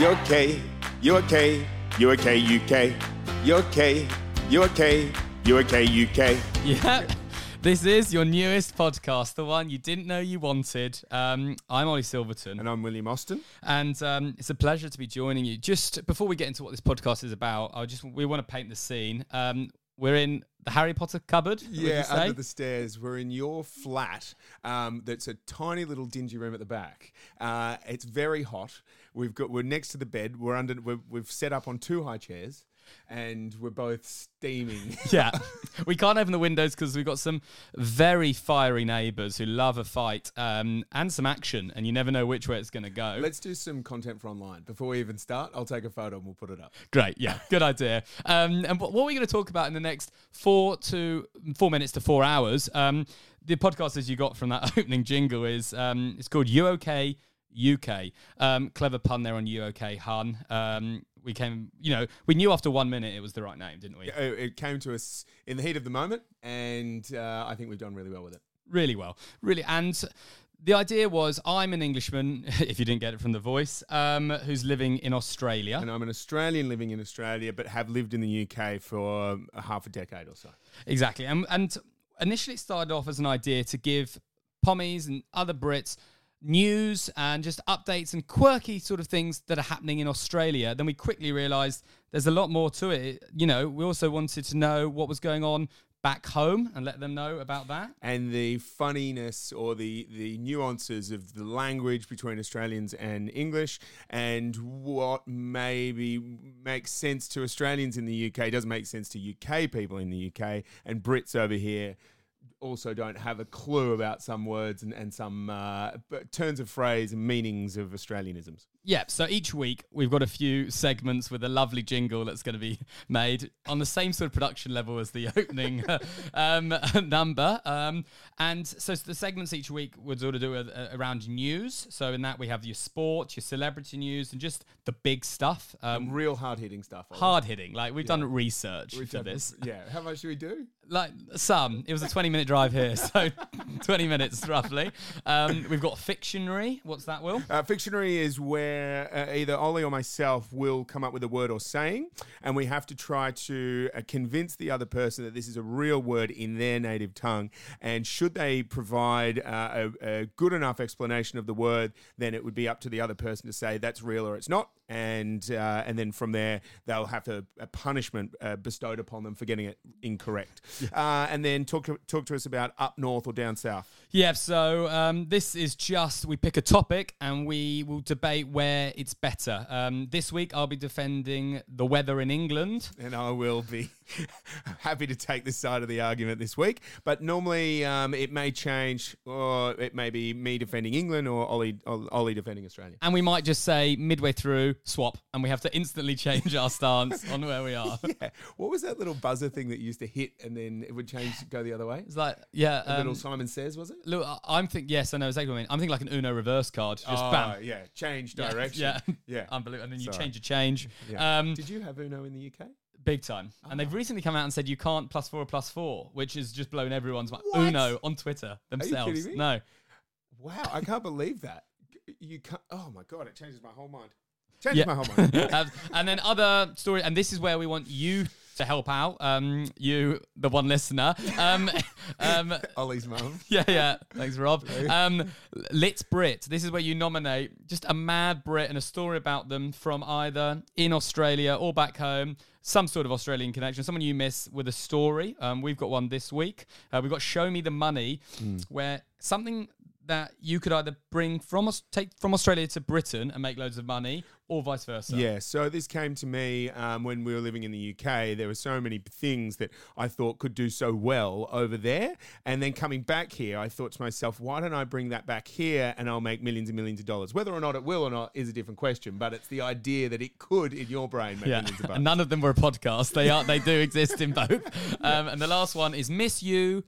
You okay? you're okay? you're okay, UK? You're okay? you're okay? you're okay, UK? Yeah. This is your newest podcast, the one you didn't know you wanted. Um, I'm Ollie Silverton, And I'm William Austin. and um, it's a pleasure to be joining you. Just before we get into what this podcast is about, I just we want to paint the scene. Um, we're in the Harry Potter cupboard. Yeah, say? under the stairs. We're in your flat. Um, that's a tiny little dingy room at the back. Uh, it's very hot. We've got we're next to the bed. We're under. We're, we've set up on two high chairs, and we're both steaming. yeah, we can't open the windows because we've got some very fiery neighbours who love a fight um, and some action, and you never know which way it's going to go. Let's do some content for online before we even start. I'll take a photo and we'll put it up. Great, yeah, good idea. Um, and what, what are we going to talk about in the next four to four minutes to four hours? Um, the podcast, as you got from that opening jingle, is um, it's called You OK UK. Um, clever pun there on You OK Hun. Um, we came, you know, we knew after one minute it was the right name, didn't we? It came to us in the heat of the moment, and uh, I think we've done really well with it. Really well, really. And the idea was, I'm an Englishman, if you didn't get it from the voice, um, who's living in Australia. And I'm an Australian living in Australia, but have lived in the UK for a half a decade or so. Exactly. And, and initially it started off as an idea to give Pommies and other Brits news and just updates and quirky sort of things that are happening in Australia. Then we quickly realized there's a lot more to it. You know, we also wanted to know what was going on back home and let them know about that. And the funniness or the, the nuances of the language between Australians and English, and what maybe makes sense to Australians in the UK doesn't make sense to UK people in the UK, and Brits over here also don't have a clue about some words and, and some uh, turns of phrase and meanings of Australianisms. Yeah, so each week we've got a few segments with a lovely jingle that's going to be made on the same sort of production level as the opening um, number. Um, and so the segments each week would sort of do a, a- around news. So in that we have your sport, your celebrity news, and just the big stuff. Um, Real hard hitting stuff. Hard hitting. Like we've done research for this. Yeah. How much do we do? Like some. It was a 20 minute drive here, so 20 minutes roughly. Um, we've got Fictionary. What's that, Will? Uh, Fictionary is where uh, either Ollie or myself will come up with a word or saying, and we have to try to uh, convince the other person that this is a real word in their native tongue. And should they provide uh, a, a good enough explanation of the word, then it would be up to the other person to say that's real or it's not. And uh, and then from there they'll have a, a punishment uh, bestowed upon them for getting it incorrect. Uh, and then talk to, talk to us about up north or down south. Yeah, so um, this is just we pick a topic and we will debate where it's better. Um, this week I'll be defending the weather in England. and I will be happy to take this side of the argument this week. But normally um, it may change, or it may be me defending England or Ollie, Ollie defending Australia. And we might just say midway through, swap, and we have to instantly change our stance on where we are. Yeah. What was that little buzzer thing that used to hit and then it would change, go the other way? It's like, yeah. A little Um, Simon Says, was it? Look, I- I'm thinking, yes, I know exactly what I mean. I'm thinking like an Uno reverse card. Just oh, bam. yeah. Change Yeah, direction. Yeah. Yeah. Unbelievable. And then you Sorry. change a change. Yeah. Um, Did you have Uno in the UK? Big time. And they've recently come out and said you can't plus four or plus four, which has just blown everyone's mind. What? Uno on Twitter themselves. kidding me? No. Wow, I can't believe that. You can't. Oh my god, it changes my whole mind. Changes Yeah. my whole mind. And then other story, and this is where we want you to help out. Um, you, the one listener. Um, um, Ollie's mum. yeah, yeah. Thanks, Rob. Um, Lit Brit. This is where you nominate just a mad Brit and a story about them from either in Australia or back home. Some sort of Australian connection, someone you miss with a story. Um, we've got one this week. Uh, we've got Show Me the Money, where something that you could either bring from take from Australia to Britain and make loads of money, or vice versa. Yeah, so this came to me um, when we were living in the UK. There were so many things that I thought could do so well over there. And then coming back here, I thought to myself, why don't I bring that back here and I'll make millions and millions of dollars? Whether or not it will or not is a different question, but it's the idea that it could, in your brain, make Yeah, millions of bucks. none of them were a podcast. They are. They do exist in both. Um, and the last one is Miss You,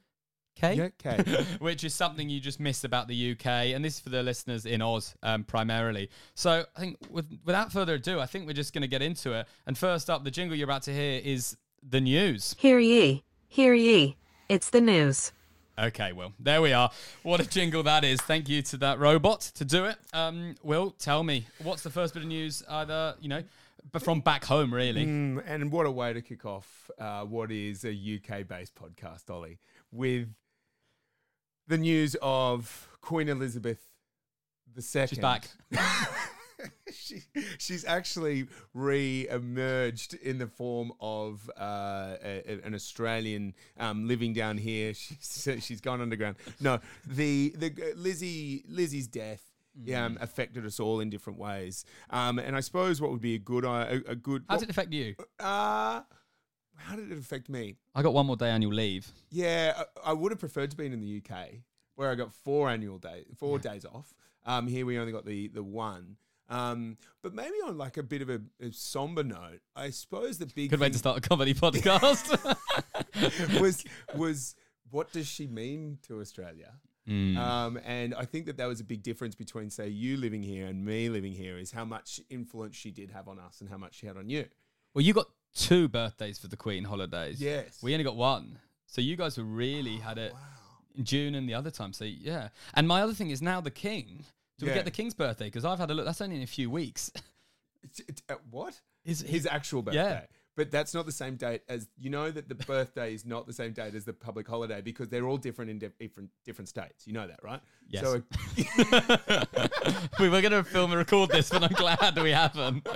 K, Yeah, okay. which is something you just miss about the UK, and this is for the listeners in Oz um, primarily. So I think, with, without further ado, I think we're just going to get into it. And first up, the jingle you're about to hear is the news. Hear ye, hear ye. It's the news. Okay, Will. There we are. What a jingle that is. Thank you to that robot to do it. Um, Will, tell me, what's the first bit of news, either, you know, but from back home, really? Mm, and what a way to kick off uh, what is a UK based podcast, Ollie, with the news of Queen Elizabeth II. She's back. she, she's actually re-emerged in the form of uh, a, an Australian um, living down here. She's she's gone underground. No, the the Lizzie Lizzie's death. Um, affected us all in different ways, um, and I suppose what would be a good a, a good. How did it affect you? Uh, how did it affect me? I got one more day annual leave. Yeah, I, I would have preferred to be in the UK, where I got four annual days, four days off. Um, here we only got the the one. Um, but maybe on like a bit of a, a somber note, I suppose the big could thing to start a comedy podcast. was was what does she mean to Australia? Mm. Um, and I think that that was a big difference between, say, you living here and me living here, is how much influence she did have on us and how much she had on you. well, you got two birthdays for the Queen holidays. Yes. We only got one. So you guys were really had it in June and the other time. So yeah. And my other thing is now the King. Do we get the King's birthday? Because I've had a look. That's only in a few weeks. It's, it's, uh, what? His, His actual birthday. Yeah. But that's not the same date as you know that the birthday is not the same date as the public holiday because they're all different in di- different different states. You know that, right? Yes. So we were going to film and record this, but I'm glad we haven't.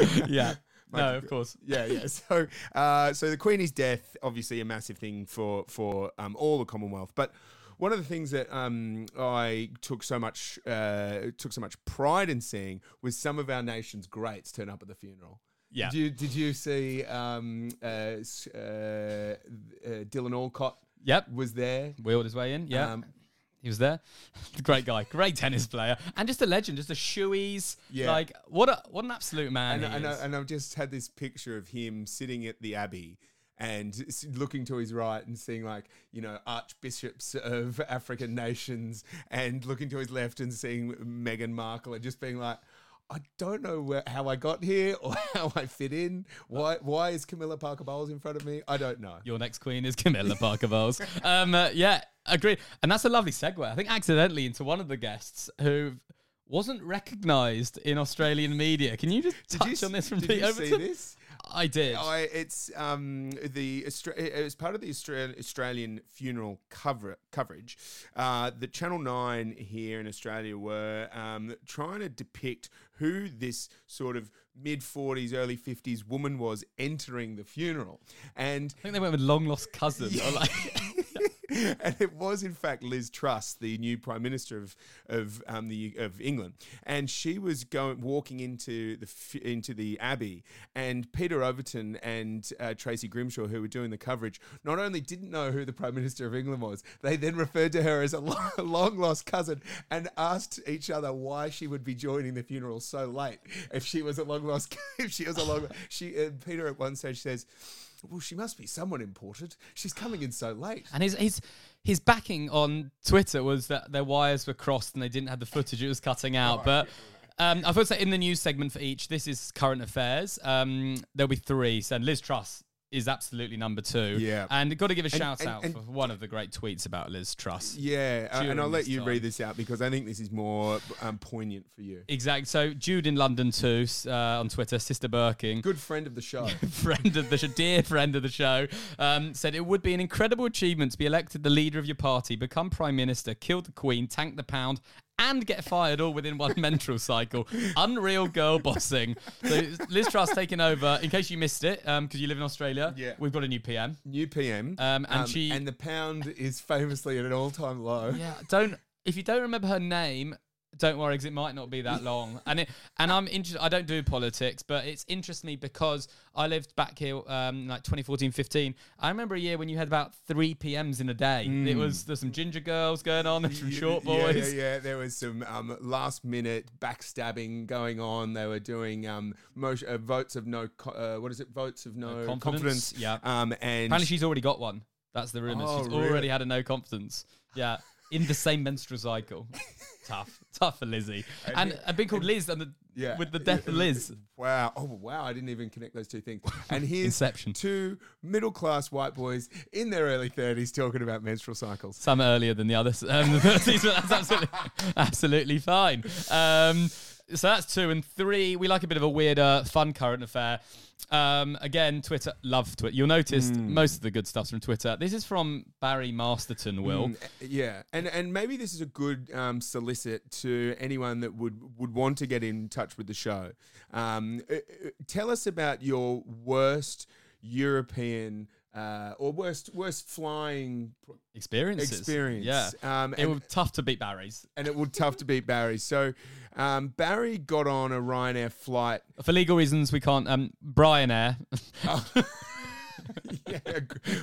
yeah. No, of course. yeah, yeah. So, uh, so the Queenie's death, obviously a massive thing for for um, all the Commonwealth. But one of the things that um, I took so much uh, took so much pride in seeing was some of our nation's greats turn up at the funeral. Yeah. Did you, did you see um, uh, uh, uh, Dylan Alcott Yep. was there? Wheeled his way in. Yeah. Um, he was there. Great guy. Great tennis player. And just a legend. Just a shoeies. Yeah. Like, what a what an absolute man. and, and, I, and I've just had this picture of him sitting at the Abbey and looking to his right and seeing like you know archbishops of African nations and looking to his left and seeing Meghan Markle and just being like I don't know where, how I got here or how I fit in. Why why is Camilla Parker Bowles in front of me? I don't know. Your next queen is Camilla Parker Bowles. um, uh, yeah, agreed. And that's a lovely segue. I think accidentally into one of the guests who wasn't recognised in Australian media. Can you just touch you, on this from did Pete you Overton? see this? I did. I, it's um, the it was part of the Australian, Australian funeral cover coverage uh, that Channel Nine here in Australia were um, trying to depict who this sort of mid forties, early fifties woman was entering the funeral, and I think they went with long lost cousin. or like, and it was in fact Liz Truss, the new Prime Minister of of um, the of England, and she was going walking into the into the Abbey, and Peter Overton and uh, Tracy Grimshaw, who were doing the coverage, not only didn't know who the Prime Minister of England was, they then referred to her as a long lost cousin and asked each other why she would be joining the funeral so late if she was a long lost if she was a long she uh, Peter at one stage says. Well, she must be someone important. She's coming in so late. and his his his backing on Twitter was that their wires were crossed and they didn't have the footage it was cutting out. But um, I've got to say, in the news segment for each, this is current affairs. Um, there'll be three. So Liz Truss is absolutely number two. Yeah. And got to give a And- shout and- out and- for one of the great tweets about Liz Truss. Yeah, uh, and I'll let you time. read this out because I think this is more um, poignant for you. Exactly. So Jude in London too uh, on Twitter, Sister Birking. Good friend of the show. friend of the show, dear friend of the show, um, said it would be an incredible achievement to be elected the leader of your party, become prime minister, kill the queen, tank the pound, and get fired all within one menstrual cycle. Unreal girl bossing. So Liz Truss taking over. In case you missed it, because you live in Australia, Yeah. we've got a new PM. New PM, Um, and she- and the pound is famously at an all-time low. Yeah, don't. If you don't remember her name, don't worry, because it might not be that long. And it, and I'm interested. I don't do politics, but it's interests me because I lived back here, um, like 2014, 15. I remember a year when you had about three PMs in a day. It was there's some ginger girls going on, there's some short boys. Yeah, yeah, There was some um, last-minute backstabbing going on. They were doing um, motion, uh, votes of no. Co- uh, what is it? Votes of no, confidence, confidence. yeah. Um, and Apparently, she's already got one. That's the rumor. Oh, she's really? already had a no confidence. Yeah. In the same menstrual cycle. tough, tough for Lizzie, and a bit called Liz, and the, Yeah. with the death of Liz. Wow. Oh, wow. I didn't even connect those two things. And here's Inception. two middle class white boys in their early 30s talking about menstrual cycles. Some earlier than the others. Um, that's absolutely, absolutely fine. Um, so that's two and three. We like a bit of a weirder, fun current affair. Um, again, Twitter, love Twitter. You'll notice most of the good stuff's from Twitter. This is from Barry Masterton. Will Mm, yeah, and and maybe this is a good um, solicit to anyone that would would want to get in touch with the show. Um, uh, uh, tell us about your worst European uh, or worst worst flying experiences, experience. Yeah, um, it was tough to beat Barry's. and it would tough to beat Barry's. So um, Barry got on a Ryanair flight. For legal reasons, we can't. Um, Brian Air. yeah,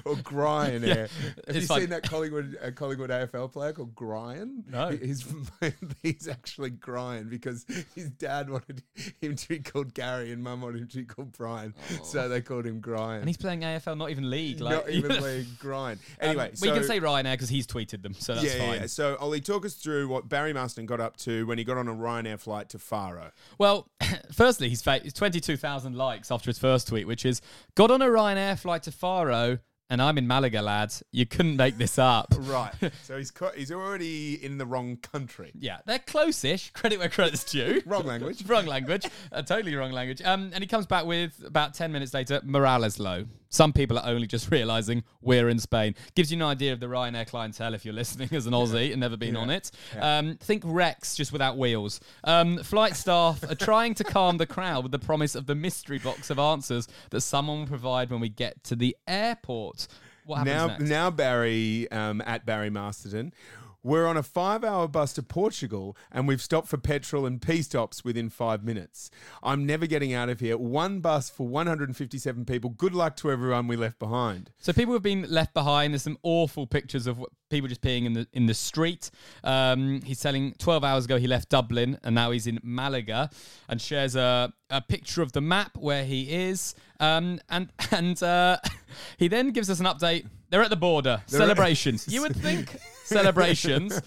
or Gryan Yeah. Have you fine. seen that Collingwood uh, Collingwood AFL player called Gryan? No. He's he's actually Gryan because his dad wanted him to be called Gary and mum wanted him to be called Brian, so they called him Gryan. Oh. and he's playing AFL, not even league. Like, Not even league Gryan. Anyway, Um, so, we can say Ryanair because he's tweeted them, so that's yeah, yeah, fine. yeah. So Ollie, talk us through what Barry Marston got up to when he got on a Ryanair flight to Faro. Well, firstly, he's fa- he's 22,000 likes after his first tweet, which is got on a Ryanair flight to Faro, and I'm in Malaga, lads. You couldn't make this up. Right. so he's co- he's already in the wrong country. Yeah, they're close-ish. Credit where credit's due. Wrong language. wrong language. Uh, totally wrong language. Um, and he comes back with about 10 minutes later, morale is low. Some people are only just realizing we're in Spain. Gives you an idea of the Ryanair clientele if you're listening as an Aussie and never been on it. Um, think Rex just without wheels. Um, flight staff are trying to calm the crowd with the promise of the mystery box of answers that someone will provide when we get to the airport. What happens now, next? now Barry um, at Barry Masterton. We're on a five-hour bus to Portugal, and we've stopped for petrol and pee stops within five minutes. I'm never getting out of here. One bus for 157 people. Good luck to everyone we left behind. So people have been left behind. There's some awful pictures of people just peeing in the in the street. Um, he's telling 12 hours ago he left Dublin and now he's in Malaga, and shares a, a picture of the map where he is. Um, and and uh, he then gives us an update. They're at the border. celebrations. you would think celebrations.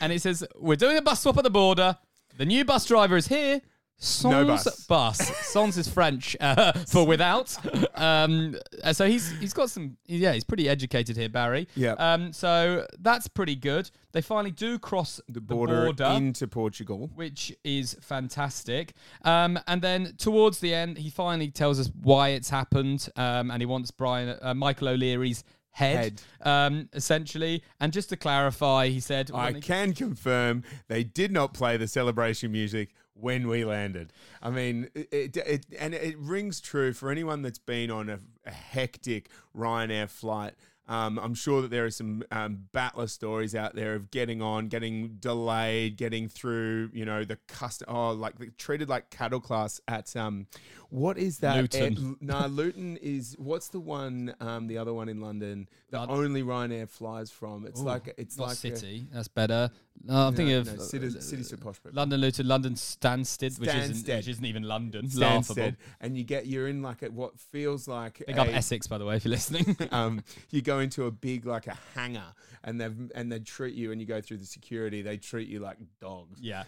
and it says we're doing a bus swap at the border. The new bus driver is here. Sans No bus. bus. Sans is French uh, for without. Um, uh, so he's he's got some. Yeah, he's pretty educated here, Barry. Yeah. Um, so that's pretty good. They finally do cross The border, border into Portugal. which is fantastic. Um, and then towards the end, he finally tells us why it's happened, um, and he wants Brian uh, Michael O'Leary's head, um, essentially. And just to clarify, he said, I can confirm they did not play the celebration music when we landed. I mean, it, it, it- and it rings true for anyone that's been on a, a hectic Ryanair flight. Um, I'm sure that there are some um, battler stories out there of getting on, getting delayed, getting through, you know, the custom, oh, like the, treated like cattle class at, um, what is that? Luton. Air- no, Luton is, what's the one, um, the other one in London, the only Ryanair flies from? It's Ooh, like, it's not like a- City. That's better. No, I'm thinking of no, uh, city, city's so posh, London Luton, London Stansted, which isn't, which isn't even London. Stansted, Laughable. and you get you're in like a, what feels like Big up Essex, by the way, if you're listening. um, you go into a big like a hangar, and they have and they treat you, and you go through the security. They treat you like dogs. yeah.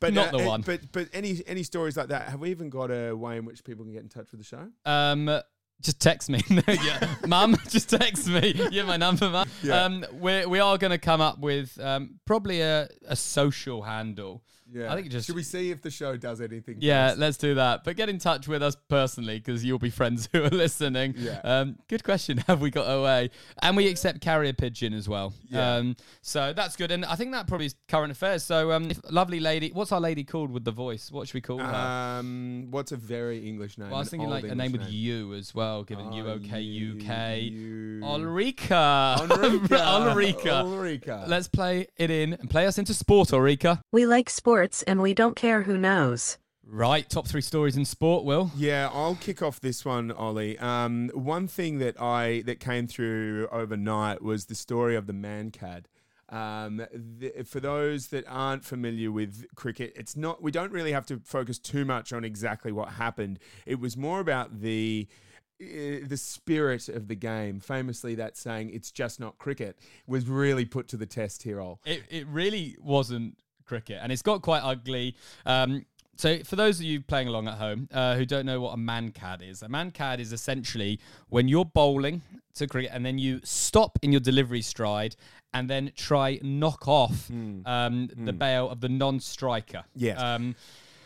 But Not the uh, one. But but any any stories like that? Have we even got a way in which people can get in touch with the show? Um, just text me. No, yeah, mum, just text me. Have my number, mum. Yeah. Um, we're, we are going to come up with um probably a, a social handle. Yeah, I think just- should we see if the show does anything? Yeah, first? let's do that. But get in touch with us personally because you'll be friends who are listening. Yeah. Um, good question. Have we got away? And we accept carrier pigeon as well. Yeah. Um, so that's good. And I think that probably is current affairs. So um, if, lovely lady. What's our lady called with the voice? What should we call her? Um, what's a very English name? Well, I was thinking old like a name English with U as well, given Oh, U OK UK. Ulrika. Ulrika. Ulrika. Ulrika. Let's play it in and play us into sport, Ulrika. We like sports and we don't care who knows. Right, top three stories in sport, Will. Yeah, I'll kick off this one, Ollie. Um, one thing that I that came through overnight was the story of the Mankad. Um, the, for those that aren't familiar with cricket, it's not. We don't really have to focus too much on exactly what happened. It was more about the uh, the spirit of the game, famously that saying "It's just not cricket," was really put to the test here. All It it really wasn't cricket, and it's got quite ugly. Um, so, for those of you playing along at home uh, who don't know what a Mankad is, a Mankad is essentially when you're bowling to cricket and then you stop in your delivery stride and then try knock off um, the bail of the non-striker. Yes. Um,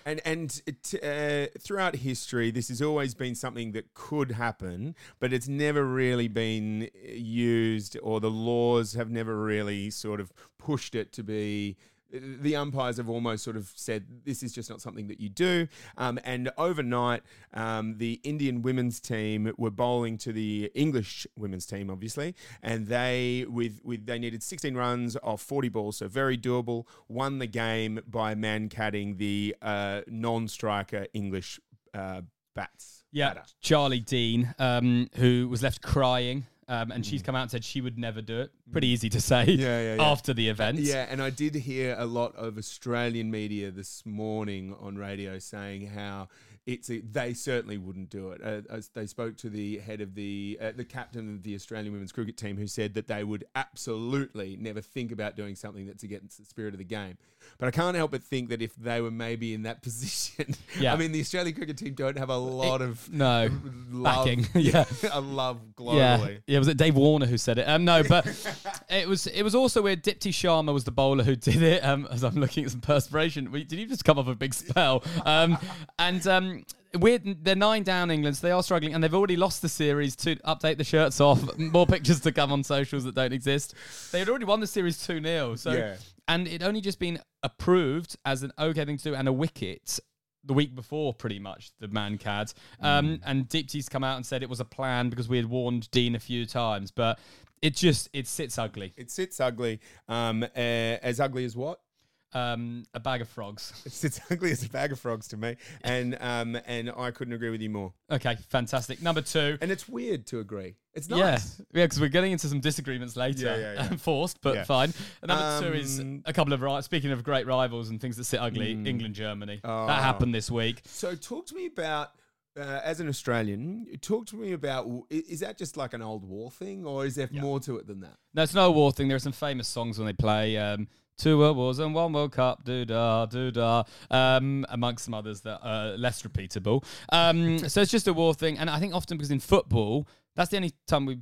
And and it, uh, throughout history, this has always been something that could happen, but it's never really been used, or the laws have never really sort of pushed it to be. The umpires have almost sort of said this is just not something that you do. Um, and overnight, um, the Indian women's team were bowling to the English women's team, obviously, and they with with they needed 16 runs off 40 balls, so very doable. Won the game by Mankading the uh, non-striker English uh, bats. Yeah, batter. Charlie Dean, um, who was left crying, um, and she's come out and said she would never do it. Pretty easy to say Mm. Yeah, yeah, yeah. after the event. Yeah, and I did hear a lot of Australian media this morning on radio saying how it's a, they certainly wouldn't do it. Uh, as they spoke to the head of the uh, the captain of the Australian women's cricket team, who said that they would absolutely never think about doing something that's against the spirit of the game. But I can't help but think that if they were maybe in that position, Yeah. I mean, the Australian cricket team don't have a lot of No, love, backing. yeah. a love Yeah, globally. yeah. Was it Dave Warner who said it? Um, no, but it was it was also weird. Deepti Sharma was the bowler who did it. Um, as I'm looking at some perspiration, did you just come off a big spell? Um, and um, weird. They're nine down England, so they are struggling, and they've already lost the series. To update the shirts off, more pictures to come on socials that don't exist. They had already won the series two 0 So Yeah. And it only just been approved as an okay thing to do and a wicket the week before, pretty much the Mankad. Um, And Deepti's come out and said it was a plan because we had warned Dean a few times, but it just it sits ugly. It sits ugly. Um, uh, as ugly as what? Um, a bag of frogs. It's sits ugly as a bag of frogs to me, and um, and I couldn't agree with you more. Okay, fantastic. Number two. And it's weird to agree. It's Yeah, nice. yeah, yeah, because we're getting into some disagreements later. Yeah, yeah, yeah. Forced, but Yeah. fine. And number two is Um, a couple of ri- speaking of great rivals and things that sit ugly. England, Germany. Oh. That happened this week. So talk to me about. Uh, as an Australian, talk to me about is that just like an old war thing, or is there more to it than that? No, it's no war thing. There are some famous songs when they play um, Two World Wars and One World Cup, doo da, doo da, um, amongst some others that are less repeatable. Um, so it's just a war thing. And I think often because in football, that's the only time we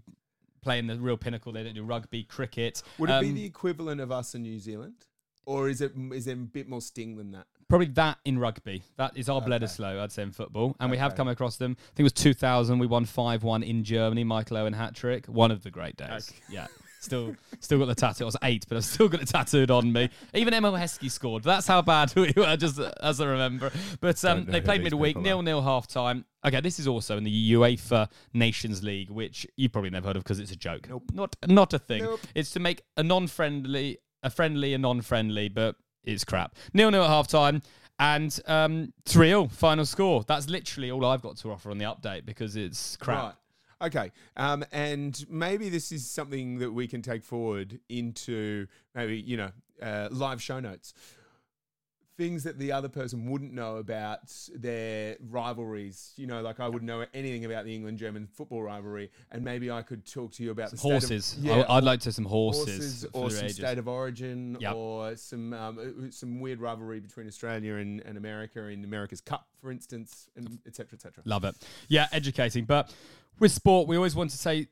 play in the real pinnacle. They don't do rugby, cricket. Would it be Um, the equivalent of us in New Zealand, or is it is there a bit more sting than that? Probably that in rugby. That is our Bledisloe, I'd say, in football. And we have come across them. I think it was 2000. We won 5 1 in Germany. Michael Owen hat trick. One of the great days. Yeah. Still still got the tattoo. I was eight, but I've still got it tattooed on me. Even Emma Heskey scored. That's how bad we were, just as I remember. But um, they played midweek, nil nil half time. Okay, this is also in the UEFA Nations League, which you probably never heard of because it's a joke. Nope. Not not a thing. Nope. It's to make a non-friendly, a friendly, a non-friendly, but it's crap. Nil nil at half time. And um, 3 0 final score. That's literally all I've got to offer on the update because it's crap. Right. Okay. Um, and maybe this is something that we can take forward into maybe, you know, uh, live show notes. Things that the other person wouldn't know about their rivalries. You know, like I wouldn't know anything about the England German football rivalry, and maybe I could talk to you about the state of- Horses. yeah, I, would like to some horses. horses or some ages. state of origin Yep. or some um, uh, some weird rivalry between Australia and, and America in America's Cup, for instance, and et cetera, et cetera. Love it. Yeah, educating. But with sport, we always want to say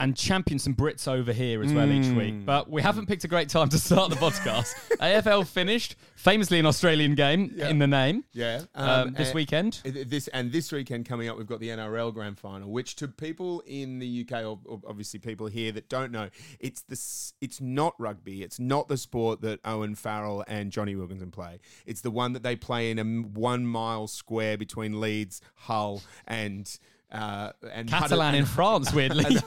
and champion some Brits over here as well each week. Mm. But we haven't picked a great time to start the podcast. AFL finished, famously an Australian game Yeah. in the name. Yeah. Um, this and- weekend. This and this weekend coming up, we've got the NRL Grand Final, which to people in the UK or, or obviously people here that don't know, it's the it's not rugby. It's not the sport that Owen Farrell and Johnny Wilkinson play. It's the one that they play in a one mile square between Leeds, Hull, and uh, and Catalan in France, weirdly.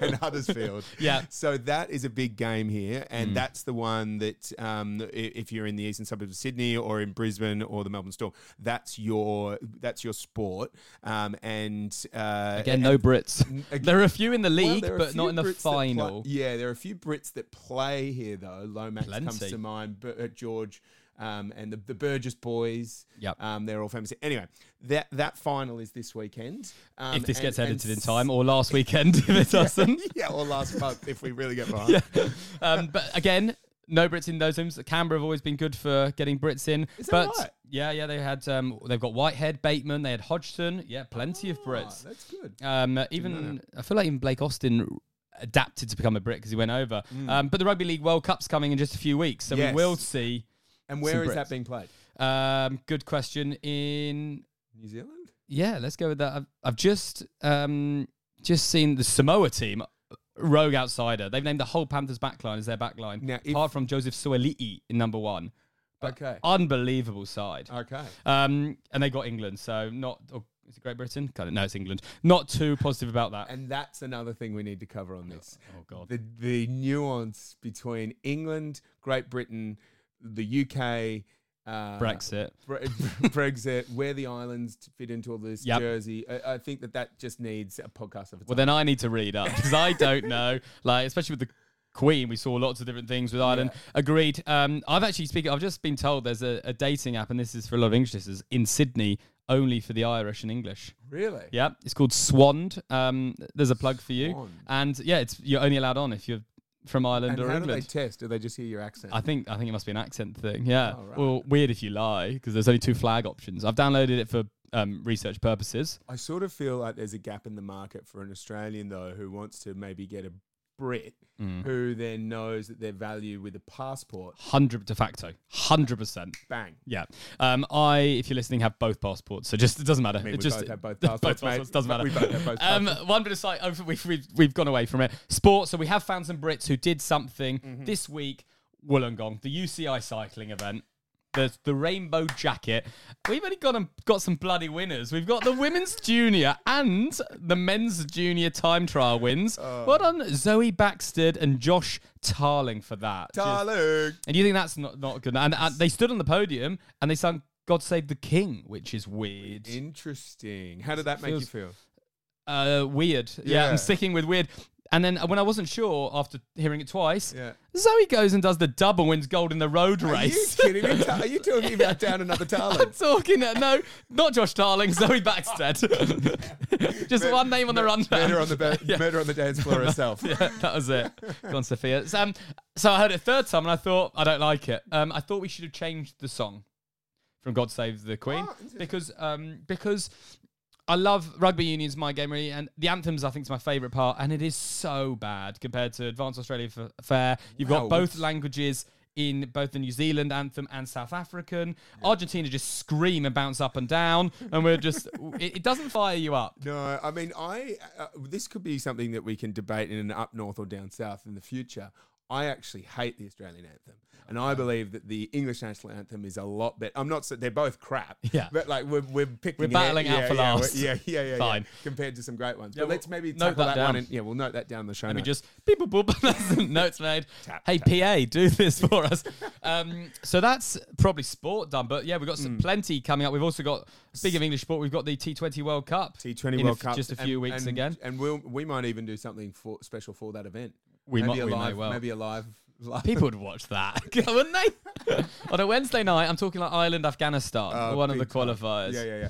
and Huddersfield. Yeah. Mm. So that is a big game here, and that's the one that um, if you're in the eastern suburbs of Sydney or in Brisbane or the Melbourne Storm, that's your that's your sport. Um, and uh, Again, no and- Brits. ag- There are a few in the league, a but not in the Brits play- final. yeah, there are a few Brits that play here though. Lomax comes to mind, but uh, George. Um, and the, the Burgess boys. Yep. Um, they're all famous. Anyway, that that final is this weekend. Um, if this and- gets edited in time, or last weekend if it doesn't. yeah, or last month if we really get behind. um, but again, no Brits in those rooms. Canberra have always been good for getting Brits in. Is that but right? yeah, yeah, they had um, they've got Whitehead, Bateman, they had Hodgson. Yeah, plenty of Ah, Brits. that's good. Um, even I feel like even Blake Austin adapted to become a Brit because he went over. Um, but the Rugby League World Cup's coming in just a few weeks, so Mm. Yes. we will see. And where is Brits. that being played? Um, good question. In New Zealand. yeah, let's go with that. I've, I've just um, just seen the Samoa team. Rogue outsider. They've named the whole Panthers backline as their backline, Now, if- apart from Joseph Suaalii in number one. Okay. Unbelievable side. Okay. Um, and they got England, so not. Or is it Great Britain? Kind of, no, it's England. Not too positive about that. And that's another thing we need to cover on this. oh God. The the nuance between England, Great Britain, the UK, uh, Brexit. Bre- Brexit, where the islands fit into all this, Yep. Jersey. I, I think that that just needs a podcast of its Well, own. then I need to read up because I don't know. Like, especially with the Queen, we saw lots of different things with Ireland. Agreed. Um, I've actually speaking. I've just been told there's a, a dating app, and this is for a lot of English listeners in Sydney, only for the Irish and English. Really? Yeah, it's called Swand. Um, there's a plug for you, Swand. and yeah, it's you're only allowed on if you're from Ireland And or how do they England. test? Do they just hear your accent? I think I think it must be an accent thing. Yeah. Oh, right. Well, weird if you lie because there's only two flag options. I've downloaded it for um, research purposes. I sort of feel like there's a gap in the market for an Australian though who wants to maybe get a Brit Mm. who then knows that their value with a passport. Hundred de facto, hundred percent. Bang. Yeah. Um, I, if you're listening, have both passports. So just it doesn't matter. I mean, it we just both have both both passports, mate. passports, doesn't matter. We both have both Um, passports. one bit of side. Oh, we've, we've we've gone away from it. Sports. So we have found some Brits who did something Mm-hmm. this week. Wollongong, the UCI cycling event. The, the rainbow jacket. We've only got got some bloody winners. We've got the women's junior and the men's junior time trial wins. Oh. well done, Zoe Backstedt and Josh Tarling for that. Just- and you think that's not, not good? And, and they stood on the podium and they sang God Save the King, which is weird. Interesting. How did that make Feels- you feel? Uh, weird. Yeah. Yeah. I'm sticking with weird. And then when I wasn't sure after hearing it twice, Yeah. Zoe goes and does the double, wins gold in the road Are you race. kidding me? Are you talking about down another tarling? I'm talking, uh, no, not Josh Tarling, Zoe Backstedt. Just one name on the rundown. Murder on the ba- Yeah. murder on the dance floor herself. yeah, that was it. Go on, Sophia. So, um, so I heard it a third time and I thought, I don't like it. Um, I thought we should have changed the song from God Save the Queen Oh, because um, because I love rugby union's my game really, and the anthems I think is my favourite part, and it is so bad compared to Advanced Australia Fair. You've Wow, got both languages. In both the New Zealand anthem and South African, Argentina just scream and bounce up and down, and we're just, it, it doesn't fire you up. No, I mean, I uh, this could be something that we can debate in an up north or down south in the future. I actually hate the Australian anthem, and I believe that the English national anthem is a lot better. I'm not they're both crap, Yeah. but like we're we're picking We're battling yeah, out for yeah, last. Yeah, yeah, yeah, Fine. yeah, compared to some great ones. Yeah, but well, let's maybe note that that, one. And, yeah, we'll note that down in the show Let me just beep boop boop. Notes made. Tap, hey tap. PA, do this for us. Um, so that's probably sport done, but yeah, we've got some plenty coming up. We've also got speaking of English sport, we've got the T20 World Cup. T20 World f- Cup, just a few and- weeks and- again. and we'll we might even do something for special for that event. We maybe might- a we may well. maybe a live, live. People would watch that, wouldn't they? On a Wednesday night, I'm talking like Ireland, Afghanistan, Uh, one of the time. qualifiers. Yeah, yeah, yeah.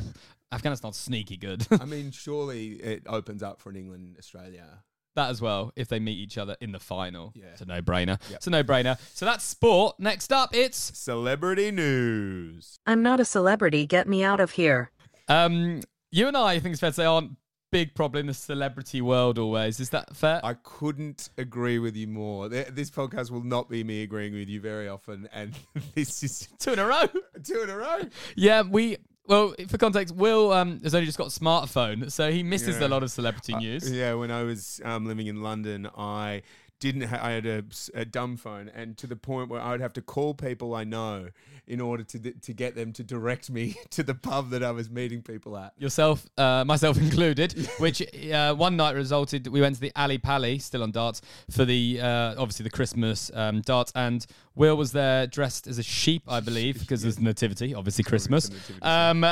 Afghanistan's sneaky good. I mean, surely it opens up for an England Australia. that as well, if they meet each other in the final. Yeah. It's a no brainer. Yep. It's a no brainer. So that's sport. Next up, it's Celebrity news. I'm not a celebrity, get me out of here. um, you and I, I think it's fair to say, aren't big problem in the celebrity world always. Is that fair? I couldn't agree with you more. This podcast will not be me agreeing with you very often, and this is Two in a row. two in a row. yeah, we. Well, for context, Will um, has only just got a smartphone, so he misses Yeah. a lot of celebrity Uh, news. yeah, when I was um, living in London, I didn't. Ha- I had a, a dumb phone, and to the point where I would have to call people I know in order to d- to get them to direct me to the pub that I was meeting people at. Yourself, uh, myself included, which uh, one night resulted. We went to the Ali Pali, still on darts, for the uh, obviously the Christmas um, darts, and Will was there dressed as a sheep, I believe, because there's nativity, obviously Christmas. nativity, Um,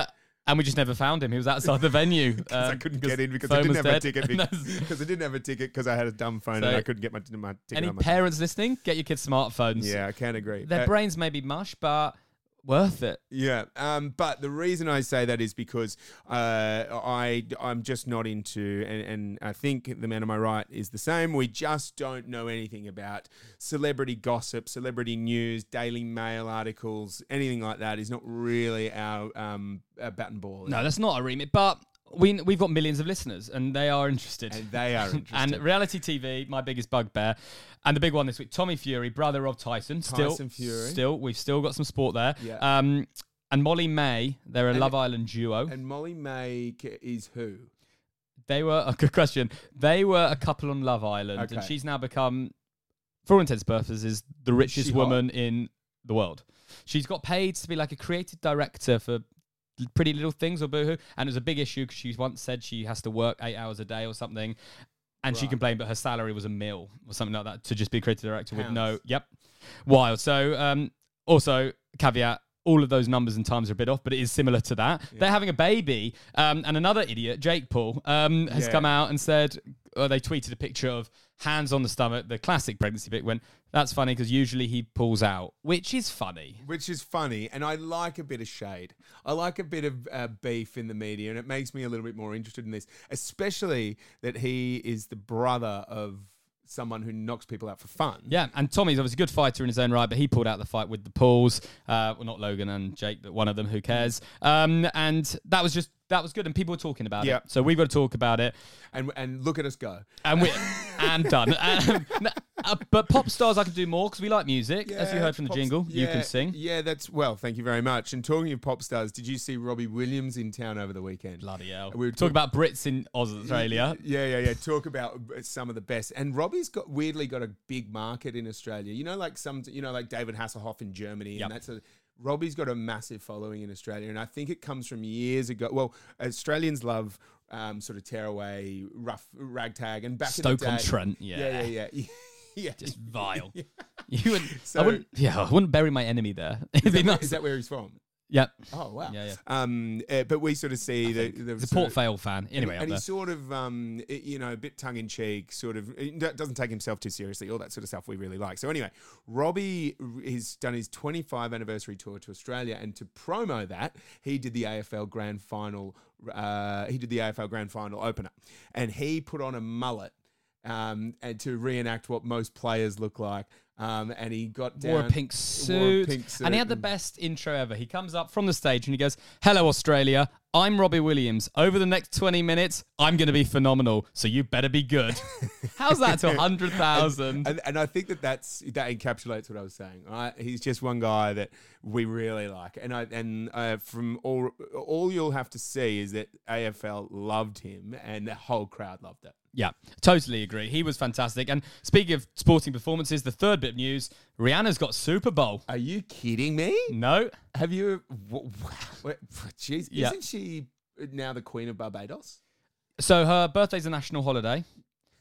and we just never found him. He was outside the venue. Because I um, couldn't get in because phone I didn't have a ticket. Because I didn't have a ticket because I had a dumb phone So, and I couldn't get my, my ticket Any on my parents listening, get your kids smartphones. Yeah, I can't agree. Their Uh, brains may be mush, but worth it. Yeah, um, but the reason I say that is because uh, I I'm just not into, and, and I think the man on my right is the same. We just don't know anything about celebrity gossip, celebrity news, Daily Mail articles, anything like that. Is not really our um, our bat and ball. No, that's not a remit, but we we've got millions of listeners and they are interested. and they are interested. And reality TV, my biggest bugbear, and the big one this week, Tommy Fury, brother of Tyson. Still, Tyson Fury. Still, we've still got some sport there. Yeah. Um, and Molly-Mae, they're a And- Love Island duo. and Molly-Mae is who? They were a good question. They were a couple on Love Island, and she's now become, for all intents and purposes, the richest woman in the world. She's got paid to be like a creative director for Pretty Little Things or Boohoo, and it was a big issue because she once said she has to work eight hours a day or something, and she complained, but her salary was a mil or something like that to just be a creative director with no. Yep, wild. So, um, also caveat. All of those numbers and times are a bit off, but it is similar to that. They're having a baby, um, and another idiot, Jake Paul, um, has Yeah. come out and said, or they tweeted a picture of hands on the stomach, the classic pregnancy pic. When that's funny because usually he pulls out, which is funny. Which is funny, and I like a bit of shade. I like a bit of uh, beef in the media, and it makes me a little bit more interested in this, especially that he is the brother of someone who knocks people out for fun. Yeah, and Tommy's obviously a good fighter in his own right, but he pulled out the fight with the Pauls. Uh, well, not Logan and Jake, but one of them. Who cares? Um, and that was just that was good, and people were talking about Yeah. it. So we've got to talk about it, And and look at us go. and we and done. Um, uh, but pop stars, I can do more because we like music, as you heard from the pop- jingle. you yeah, can sing. Yeah, that's well. Thank you very much. And talking of pop stars, did you see Robbie Williams in town over the weekend? Bloody hell! We were talk about Brits in Oz, Australia. Yeah, yeah, yeah. Talk about some of the best. And Robbie's got weirdly got a big market in Australia. You know, like some, you know, like David Hasselhoff in Germany, Yep. and that's a. Robbie's got a massive following in Australia, and I think it comes from years ago. Well, Australians love um, sort of tearaway, rough ragtag, and back in the day, Stoke on Trent. Yeah, Yeah, yeah, yeah, yeah. just vile. You wouldn't. I wouldn't. Yeah, I wouldn't bury my enemy there. Be that, where- is that where he's from? Yep. Oh wow. Yeah, yeah. Um, uh, but we sort of see the, the He's a Port Vale fan. Anyway, and, and he's sort of, um, you know, a bit tongue in cheek, sort of doesn't take himself too seriously, all that sort of stuff we really like. So anyway, Robbie has done his 25 anniversary tour to Australia, and to promo that, he did the AFL Grand Final. Uh, he did the AFL Grand Final opener, and he put on a mullet. Um, and to reenact what most players look like, um, and he got down, wore a pink wore a suit, pink suit and he had the best intro ever. He comes up from the stage and he goes, "Hello, Australia. I'm Robbie Williams. Over the next 20 minutes, I'm going to be phenomenal. So you better be good." How's that to 100,000? and, and I think that that's that encapsulates what I was saying. Right? He's just one guy that we really like, and I and uh, from all all you'll have to see is that AFL loved him, and the whole crowd loved it. Yeah, totally agree. He was fantastic. And speaking of sporting performances, the third bit of news: Rihanna's got Super Bowl. Are you kidding me? No, Have you? w- w- Jeez, Yeah. isn't she now the Queen of Barbados? so her birthday's a national holiday.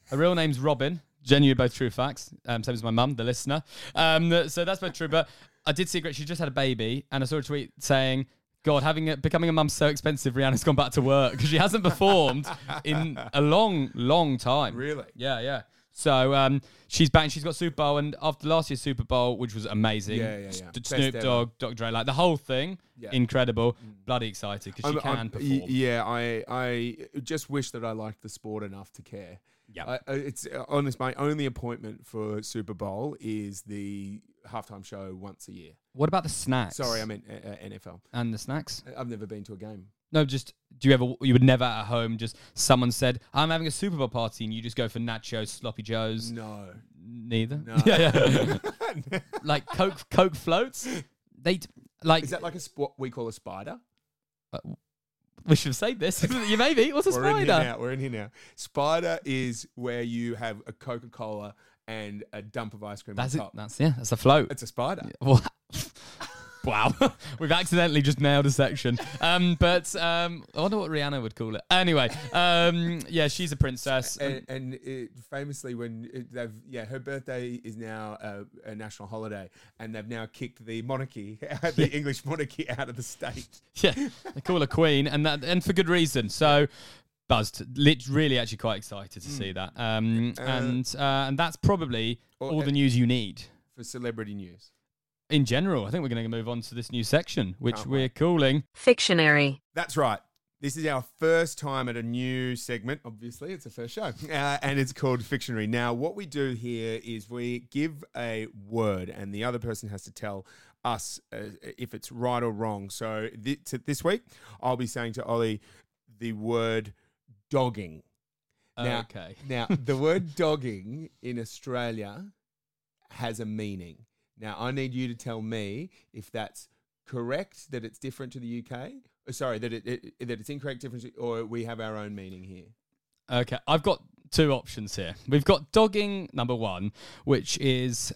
Her real name's Robin. Genuinely both true facts. Um, same as my mum, the listener. Um, so that's both true. But I did see a great. She just had a baby, and I saw a tweet saying, "God, having a, becoming a mum's so expensive. Rihanna's gone back to work because she hasn't performed in a long, long time. Really? Yeah, yeah. So um, she's back. and She's got Super Bowl, and after last year's Super Bowl, which was amazing, Yeah, yeah, yeah. Snoop. Dogg, Dr. Dre, like the whole thing, Yeah. incredible. Bloody excited because she can I'm- perform. y- Yeah, I I just wish that I liked the sport enough to care. Yeah. It's uh, honest. My only appointment for Super Bowl is the halftime show once a year. What about the snacks? Sorry, I meant uh, uh, NFL. and the snacks. I've never been to a game. No, just do you ever? You would never at home. Just someone said, "I'm having a Super Bowl party," and you just go for nachos, sloppy joes. No, Neither. no. yeah, yeah. like Coke, Coke floats. They like. is that like a what we call a spider? we should have said this. you maybe. What's a We're in here spider? now. We're in here now. Spider is where you have a Coca Cola and a dump of ice cream That's on it. top. That's yeah. That's a float. It's a spider. What? Wow, we've accidentally just nailed a section. Um, but um, I wonder what Rihanna would call it. Anyway, um, yeah, she's a princess. And, and it, famously, when it, they've yeah, her birthday is now a, a national holiday, and they've now kicked the monarchy, the English monarchy, out of the state. yeah, they call her queen, and that and for good reason. So. Buzzed, lit, really, actually, quite excited to see that, um, Uh, and uh, and that's probably all the news you need. For celebrity news, in general, I think we're going to move on to this new section, which Can't we're calling. Fictionary. That's right. This is our first time at a new segment. Obviously, it's a first show, uh, and it's called Fictionary. Now, what we do here is we give a word, and the other person has to tell us uh, if it's right or wrong. So thi- to this week, I'll be saying to Ollie the word dogging. Now, okay. Now, the word dogging in Australia has a meaning. Now, I need you to tell me if that's correct, that it's different to the UK. uh, Sorry, that it, it that it's incorrect, different, to- or we have our own meaning here. Okay, I've got two options here. We've got dogging number one, which is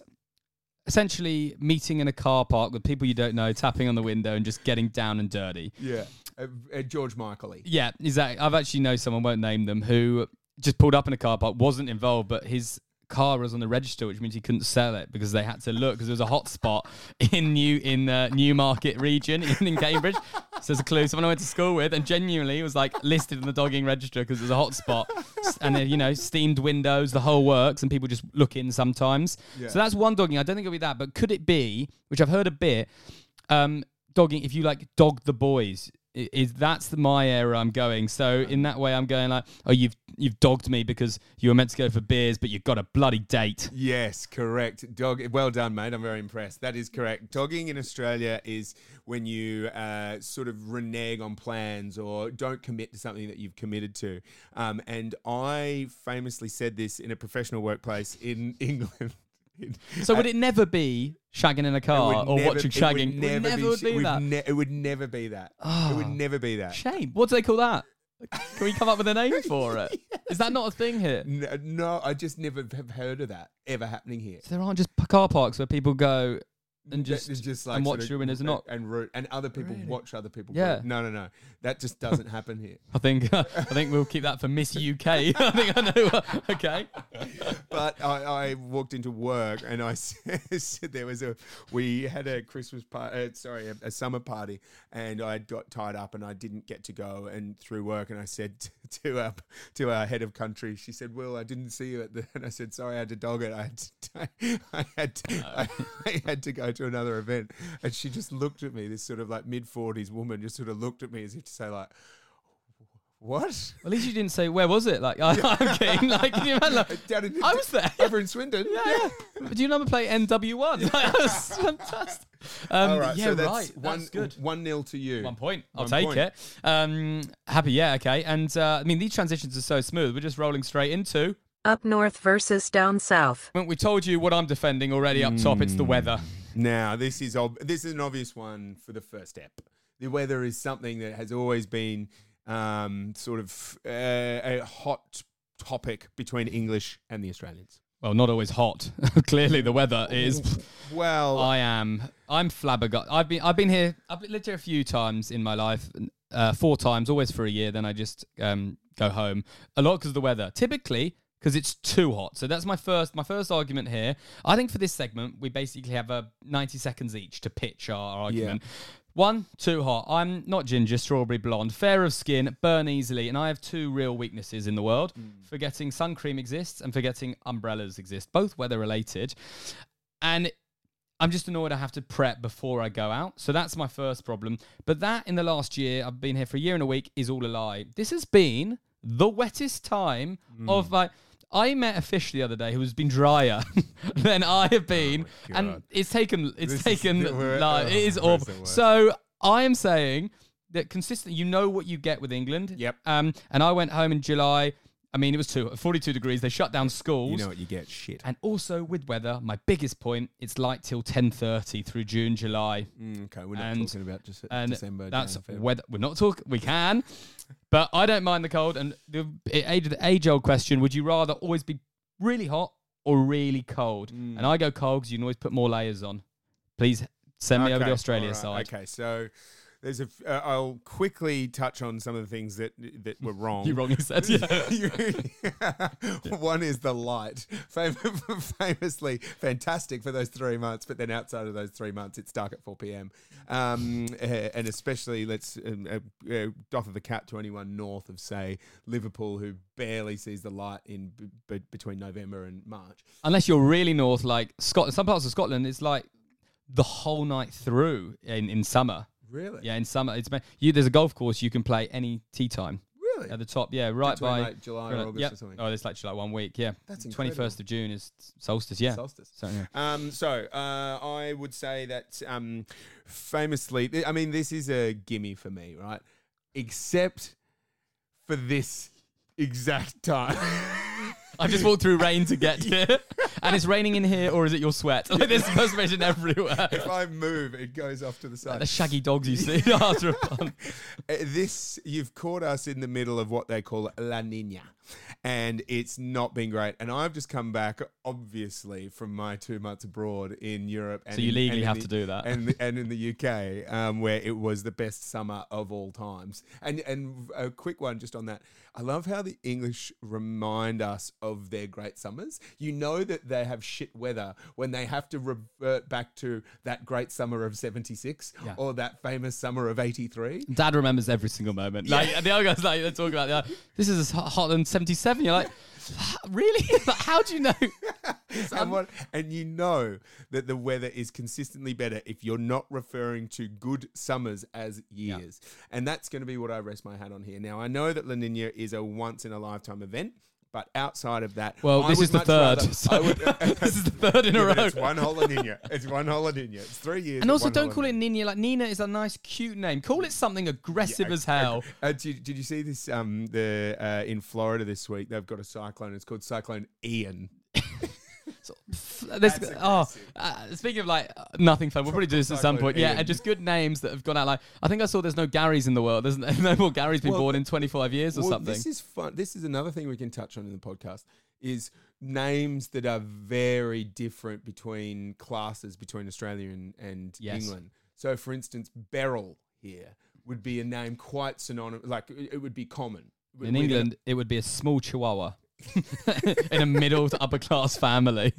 essentially meeting in a car park with people you don't know, tapping on the window and just getting down and dirty. Yeah, uh, uh, George Michael. Yeah, exactly. I've actually know someone, won't name them, who just pulled up in a car park, wasn't involved, but his car was on the register, which means he couldn't sell it because they had to look because there was a hot spot in New in uh, Newmarket region in, in Cambridge. so there's a clue. Someone I went to school with, and genuinely was like listed in the dogging register because there's a hot spot, and you know steamed windows, the whole works, and people just look in sometimes. Yeah. So that's one dogging. I don't think it'll be that, but could it be? Which I've heard a bit. Um, dogging if you like dog the boys is that's the, my area I'm going. So in that way, I'm going like, oh, you've you've dogged me because you were meant to go for beers, but you've got a bloody date. Yes, correct. Dog. Well done, mate. I'm very impressed. That is correct. Dogging in Australia is when you uh, sort of renege on plans or don't commit to something that you've committed to. Um, and I famously said this in a professional workplace in England. So would it never be shagging in a car or never- watching it shagging? Would never, be, would sh- be would that. ne- it would never be that. It would Oh. never be that. Shame. What do they call that? Can we come up with a name for it? Is that not a thing here? No, no, I just never have heard of that ever happening here. So there aren't just car parks where people go and That just, just and sort watch of- your winners and not. and root and other people Really? watch other people. Yeah. root. No, no, no. That just doesn't happen here. I think I think we'll keep that for Miss UK. I think I know. Okay. But I, I walked into work and I said there was a we had a Christmas party, uh, sorry, a, a summer party, and I got tied up and I didn't get to go and through work. And I said t- to our to our head of country, she said, "Will, I didn't see you at the," and I said, "Sorry, I had to dog it. I had to, I had to, I, I had to go to another event." And she just looked at me, this sort of like mid forties woman, just sort of looked at me as if to say like. What? At least you didn't say where was it. Like I, I'm kidding. Like you imagine? Like, Down in, I was there. over in Swindon. Yeah, yeah. Do you number play NW1? Like, that was fantastic. Um, All right, yeah, so that's right. one That's good. One nil to you. One point. I'll One take point. it. Um, happy, yeah, okay. And uh, I mean, these transitions are so smooth. We're just rolling straight into. Up north versus down south. We told you what I'm defending already up top. It's the weather. Now, this is ob- this is an obvious one for the first step. The weather is something that has always been um, sort of uh, a hot topic between English and the Australians. Well, not always hot. Clearly, the weather is. Well, I am. I'm flabbergasted. I've been. I've been here. I've lived here a few times in my life. Uh, four times, always for a year. Then I just um, go home. A lot because of the weather. Typically because it's too hot. So that's my first. My first argument here. I think for this segment, we basically have a 90 seconds each to pitch our argument. One, too hot. I'm not ginger, strawberry blonde, fair of skin, burn easily, and I have two real weaknesses in the world: hmm. forgetting sun cream exists and forgetting umbrellas exist, both weather related. And I'm just annoyed I have to prep before I go out. So that's my first problem. But that in the last year, I've been here for a year and a week, is all a lie. This has been the wettest time hmm. of my. I met a fish the other day who has been drier than I have been, and it's taken. It's This taken. we're- like, oh, it is awful. So I am saying that consistently, you know what you get with England. Yep. Um, and I went home in July. I mean, it was two, 42 degrees. They shut down schools. you know what you get. Shit. And also with weather, my biggest point, it's light till 10:30 through June, July. Mm, okay, we're not and- talking about just And December. that's Jan, Feb. weather. We're not talking. We can, but I don't mind the cold. And the age, the age-old question: Would you rather always be really hot or really cold? Mm. And I go cold because you can always put more layers on. Please send me over the Australia right, side. Okay, so there's a. F- uh, I'll quickly touch on some of the things that that were wrong. You wrongly said. Yeah. One is the light, Fam- famously fantastic for those three months, but then outside of those three months, it's dark at four p.m. Um, eh, and especially let's um, uh, uh, doff of the cap to anyone north of say Liverpool, who barely sees the light in b- b- between November and March. Unless you're really north, like Scotland. Some parts of Scotland, it's like the whole night through in, in summer. Really? Yeah, in summer, it's you. There's a golf course you can play any tea time Really? at the top. Yeah, right Between, by like, July or right, August yep. or something. Oh, it's actually like one week. Yeah, That's twenty first of June is solstice. Yeah, Solstice. so yeah. Um, so uh, I would say that um, famously, th- I mean, this is a gimme for me, right? Except for this exact time. I just walked through rain to get here, and it's raining in here, or is it your sweat? Like there's perspiration everywhere. if I move, it goes off to the Like side. the shaggy dogs you see after a. Uh, this you've caught us in the middle of what they call La Nina, and it's not been great. And I've just come back, obviously, from my two months abroad in Europe. And so you legally have the, to do that, and and in the UK, um, where it was the best summer of all times. And and a quick one just on that. I love how the English remind us of their great summers. You know that they have shit weather when they have to revert back to that great summer of '76 yeah. or that famous summer of '83. Dad remembers every single moment. Like the other guys, like they talk about, like, this is hot and. 77. You're like, really? but how do you know? Um, Someone, and you know that the weather is consistently better if you're not referring to good summers as years. And that's going to be what I rest my hat on here. Now, I know that La Nina is a once in a lifetime event but outside of that, Well, I this is the third. rather- so would- this is the third in Yeah, a row. It's one whole La Nina. It's one whole La Nina. It's three years. And also, don't call it. Nina. Like Nina is a nice, cute name. Call it something aggressive Yeah, as hell. Uh, did, did you see this? Um, the uh, in Florida this week, they've got a cyclone. It's called Cyclone Ian. This, oh, uh, speaking of like uh, nothing fun, we'll probably do this at some point. Yeah, and just good names that have gone out. Like I think I saw there's no Garys in the world. There's no more Garys been Well, born in 25 years or well, something. This is fun. This is another thing we can touch on in the podcast is names that are very different between classes between Australia and, and Yes. England. So, for instance, Beryl here would be a name quite synonymous. Like it would be common in England, it would be a small Chihuahua in a middle to upper class family.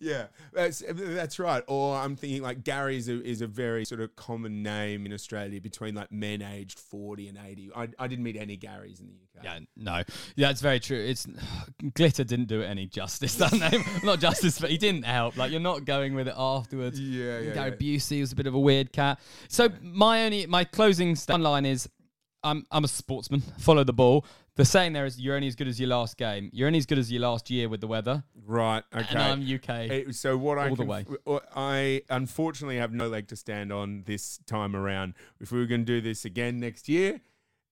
Yeah, that's that's right. Or I'm thinking like Gary is a, is a very sort of common name in Australia between like men aged 40 and 80. I, I didn't meet any Garys in the UK. Yeah, no, yeah, it's very true. It's glitter didn't do it any justice. That name, not justice, but he didn't help. Like you're not going with it afterwards. Yeah, yeah, Gary yeah. Busey was a bit of a weird cat. So my only my closing line is, I'm I'm a sportsman. Follow the ball. The saying there is you're only as good as your last game. You're only as good as your last year with the weather. Right. Okay. And I'm UK. Eh, So what I All the can- way. I unfortunately have no leg to stand on this time around. If we were going to do this again next year,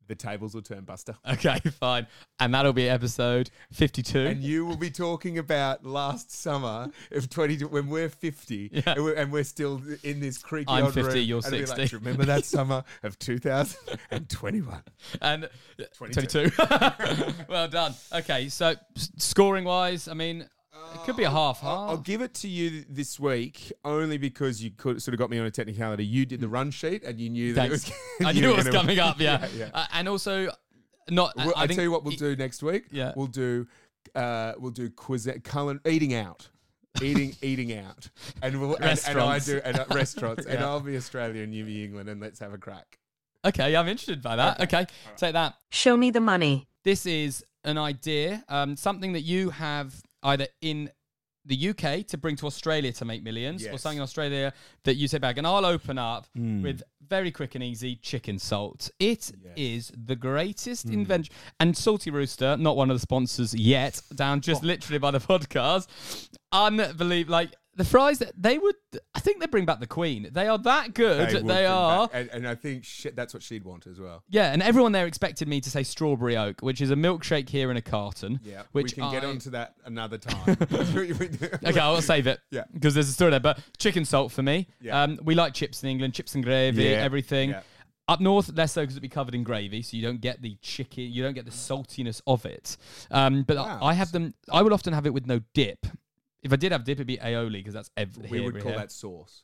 the tables will turn, Buster. Okay, fine. And that'll be episode 52. And you will be talking about last summer of 20 when we're 50 Yeah. and, we're, and we're still in this creaky I'm old 50, room, you're and it'll be 60. Like, remember that summer of 2021? and uh, 22. 22. well done. Okay, so scoring wise, I mean, it could be a half, I'll, I'll give it to you this week only because you could sort of got me on a technicality. You did the run sheet and you knew that it was. I knew it was gonna- coming up, yeah. yeah, yeah. Uh, and also, not. Well, I, I, think tell you what we'll it- do next week. Yeah. We'll do uh we'll do quiz Cullen eating out. Eating eating out. And we'll and, and I Restaurants. do and, uh, restaurants and I'll be Australia and you be England and let's have a crack. Okay, I'm interested by that. Okay, take that. Show me the money. This is an idea, um, something that you have either in the UK to bring to Australia to make millions, or Yes. something in Australia that you sit back. And I'll open up Hmm. with very quick and easy chicken salt. It is Yes. the greatest Hmm. invention. And Salty Rooster, not one of the sponsors yet, down Oh. just literally by the podcast. Unbelievable. Like the fries that they would, I think they bring back the Queen. They are that good. They, would bring are. back- and, and I think shit, that's what she'd want as well. Yeah, and everyone there expected me to say strawberry oak, which is a milkshake here in a carton. Yeah. which we can get I- onto that another time. Okay, I'll save it. Yeah. because there's a story there. But chicken salt for me. Yeah. Um, we like chips in England, chips and gravy, Yeah, everything. yeah. Up north, less so because it'd be covered in gravy, so you don't get the chicken, you don't get the saltiness of it. Um, but Wow. I have them. I would often have it with no dip. If I did have dip, it'd be aioli because that's ev- we here, would call here. that sauce.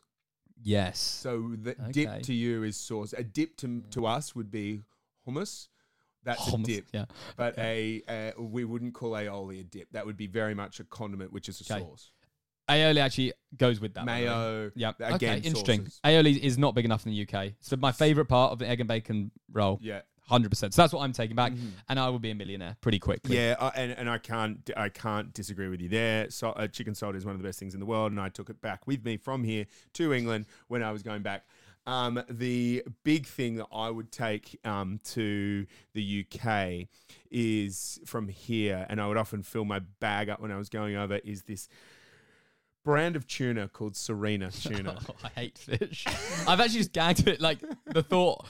yes. So the Okay. dip to you is sauce. A dip to to us would be hummus. That's Hummus, a dip. yeah. But a uh, we wouldn't call aioli a dip. That would be very much a condiment, which is a Okay. sauce. Aioli actually goes with that. Mayo. Yeah. Again, okay. Interesting. sauces. Aioli is not big enough in the UK. So my favorite part of the egg and bacon roll. Yeah. Hundred percent. So that's what I'm taking back, and I will be a millionaire pretty quickly. Yeah, uh, and and I can't I can't disagree with you there. So, uh, chicken salt is one of the best things in the world, and I took it back with me from here to England when I was going back. Um, the big thing that I would take um, to the UK is from here, and I would often fill my bag up when I was going over. Is this brand of tuna called Sirena tuna? Oh, I hate fish. I've actually just gagged it. Like the thought.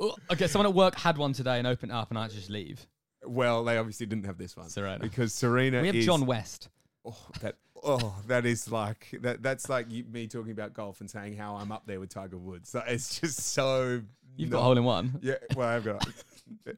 Oh, Okay, someone at work had one today and opened it up, and I had to just leave. well, they obviously didn't have this one Sirena. because Sirena. We have is, John West. Oh, that oh, that is like that. That's like you, me talking about golf and saying how I'm up there with Tiger Woods. So it's just so. You've got a hole in one. Yeah, well, I've got.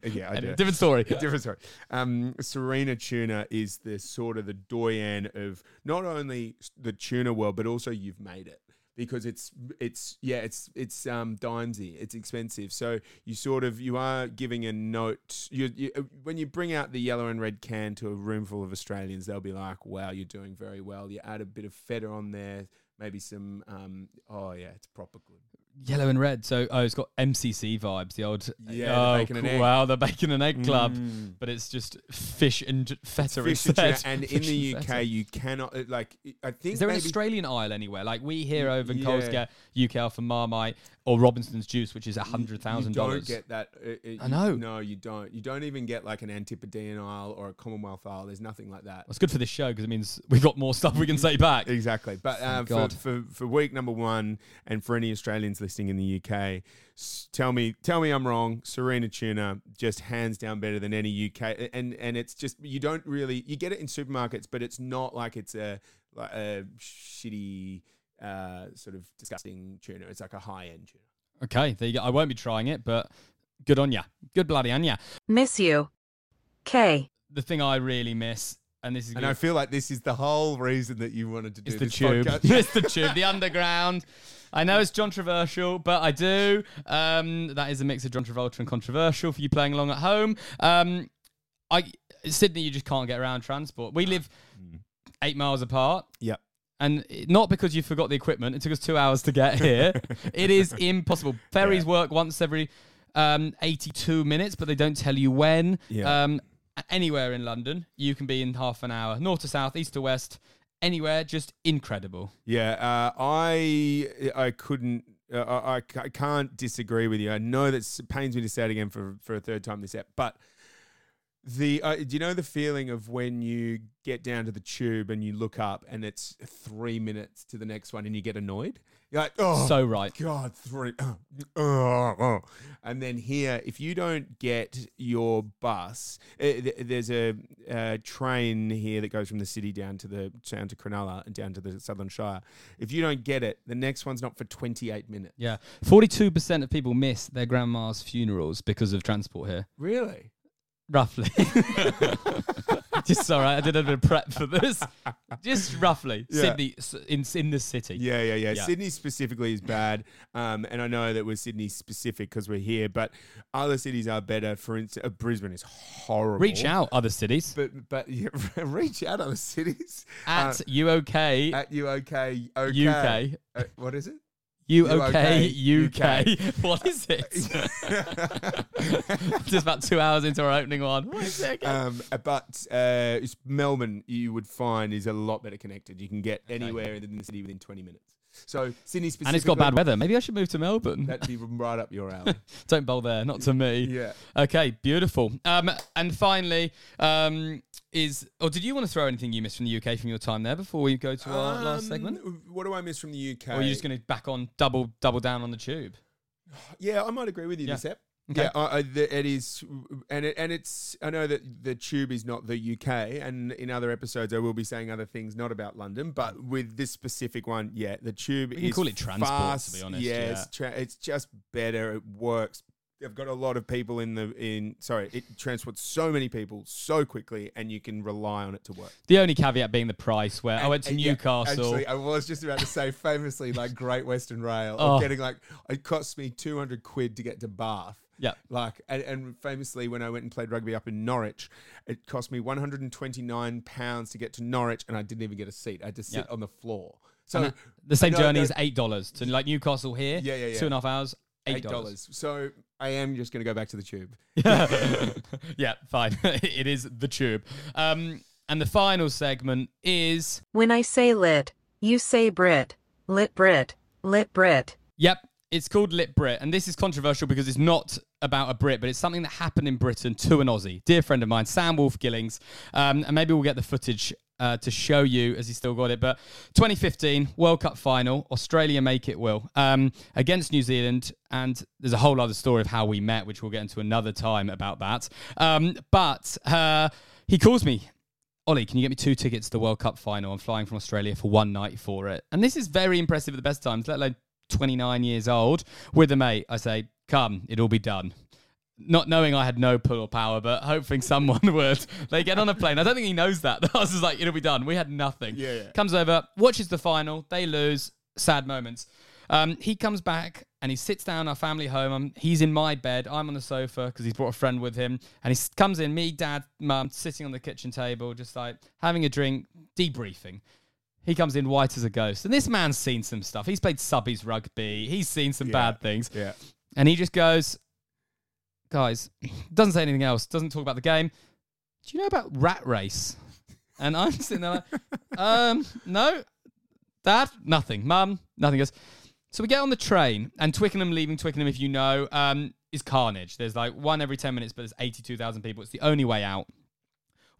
yeah, I do. different story. Different story. Um, Sirena tuna is the sort of the doyen of not only the tuna world, but also you've made it because it's it's yeah it's it's um it's expensive. So you sort of you are giving a note you, you uh, when you bring out the yellow and red can to a room full of Australians they'll be like wow you're doing very well. You add a bit of feta on there maybe some um oh yeah it's proper good Yellow and red. So oh, it's got MCC vibes. The old Yeah, the Oh, and cool. egg. Wow, the bacon and egg club. Mm. But it's just fish and feta Fish and, instead. tuna, and in the and UK feta. you cannot like I think Is there an Australian aisle anywhere? Like we here over in yeah. Coles get UK Alpha Marmite or Robinson's Juice, which is a hundred thousand You don't get that. uh, uh, I you- know. No, you don't. You don't even get like an Antipodean aisle or a Commonwealth aisle. There's nothing like that. It's good for this show because it means we've got more stuff we can say back. Exactly. But uh, for, for for week number one, and for any Australians listening in the UK, s- tell me tell me I'm wrong. Sirena tuna just hands down better than any UK, and and it's just you don't really you get it in supermarkets, but it's not like it's a like a shitty. Uh, sort of disgusting tuna. It's like a high end tuna. Okay, there you go. I won't be trying it, but good on ya. Good bloody on ya. Miss you. K. The thing I really miss, and this is And gonna- I feel like this is the whole reason that you wanted to do It's the this tube. podcast. it's the tube. The underground. I know it's controversial, but I do. Um, that is a mix of John Travolta and controversial for you playing along at home. Um, I Sydney, you just can't get around transport. We live eight miles apart. Yep. And not because you forgot the equipment, it took us two hours to get here. it is impossible. Ferries work once every um, 82 minutes, but they don't tell you when. Yeah. Um, anywhere in London, you can be in half an hour, north to south, east to west, anywhere, just incredible. Yeah, uh, I I couldn't. Uh, I, I can't disagree with you. I know that pains me to say it again for for a third time this ep, but the uh, do you know the feeling of when you get down to the tube and you look up and it's three minutes to the next one and you get annoyed? You're like, oh, So right. God, three. Oh, oh, oh. And then here, if you don't get your bus, uh, there's a, uh train here that goes from the city down to the down to Cronulla and down to the Sutherland Shire. If you don't get it, the next one's not for 28 minutes. Yeah. 42% of people miss their grandma's funerals because of transport here. Really? Roughly. Just sorry, I did a bit of prep for this. Just roughly. Yeah. Sydney, s- in, in the city. Yeah, yeah, yeah, Yeah. Sydney specifically is bad, um, and I know that we're Sydney specific because we're here, but other cities are better. For instance, uh, Brisbane is horrible. Reach out, other cities. But but yeah, reach out other cities At Uh, UOK, at you okay okay UK. Uh, what is it? UOK, UK. UK. What is it? Just about two hours into our opening one. What is it again? um, but uh, it's Melbourne, you would find, is a lot better connected. You can get anywhere in the city within 20 minutes. So Sydney specifically, and it's got bad weather. Maybe I should move to Melbourne. That'd be right up your alley. Don't bowl there, not to me. yeah. Okay, beautiful. Um, and finally, um, is or did you want to throw anything you missed from the UK from your time there before we go to our last segment? Um, What do I miss from the UK? Or are you just going to back on double double down on the tube? Yeah, I might agree with you, Yeah. this ep. Okay. Yeah, I, I, the, it is, and it, and it's. I know that the tube is not the UK, and in other episodes I will be saying other things not about London, but with this specific one, yeah, the tube We can is call it transport, to fast, be honest, Yeah, yeah. Tra- it's just better. It works. They've got a lot of people in the in. Sorry, it transports so many people so quickly, and you can rely on it to work. The only caveat being the price. Where I went to And yeah, Newcastle. Actually, I was just about to say, famously, like Great Western Rail, Oh. getting like it cost me two hundred quid to get to Bath. Yeah. Like, and, and famously, when I went and played rugby up in Norwich, it cost me one hundred and twenty nine pounds to get to Norwich, and I didn't even get a seat. I had to sit Yeah. on the floor. So And the same journey is eight dollars to like Newcastle here. Yeah, yeah, yeah. Two and a half hours, Eight dollars. So I am just going to go back to the tube. yeah, fine. it is the tube. Um, and the final segment is When I say lit, you say Brit. Lit Brit. Lit Brit. Yep, it's called Lit Brit, and this is controversial because it's not about a Brit, but it's something that happened in Britain to an Aussie, dear friend of mine, Sam Wolf Gillings, um, and maybe we'll get the footage uh, to show you as he still got it. But 2015 World Cup final, Australia make it will um, against New Zealand, and there's a whole other story of how we met, which we'll get into another time about that. Um, but uh, he calls me Ollie, can you get me two tickets to the World Cup final? I'm flying from Australia for one night for it. And this is very impressive at the best times, let alone 29 years old with a mate. I say, come, it'll be done. Not knowing I had no pull or power, but hoping someone would. They get on a plane. I don't think he knows that. I was just like, it'll be done. We had nothing. Yeah, yeah. Comes over, watches the final. They lose. Sad moments. Um, he comes back and he sits down our family home. Um, he's in my bed. I'm on the sofa because he's brought a friend with him. And he comes in, me, dad, mum, sitting on the kitchen table, just like having a drink, debriefing. He comes in white as a ghost. And this man's seen some stuff. He's played subbies rugby. He's seen some Yeah. bad things. Yeah. And he just goes, guys, doesn't say anything else, doesn't talk about the game. Do you know about Rat Race? And I'm sitting there like, um, no, Dad, nothing. Mum, nothing. Goes, so we get on the train, and Twickenham leaving Twickenham, if you know, um, is carnage. There's like one every 10 minutes, but there's 82,000 people. It's the only way out.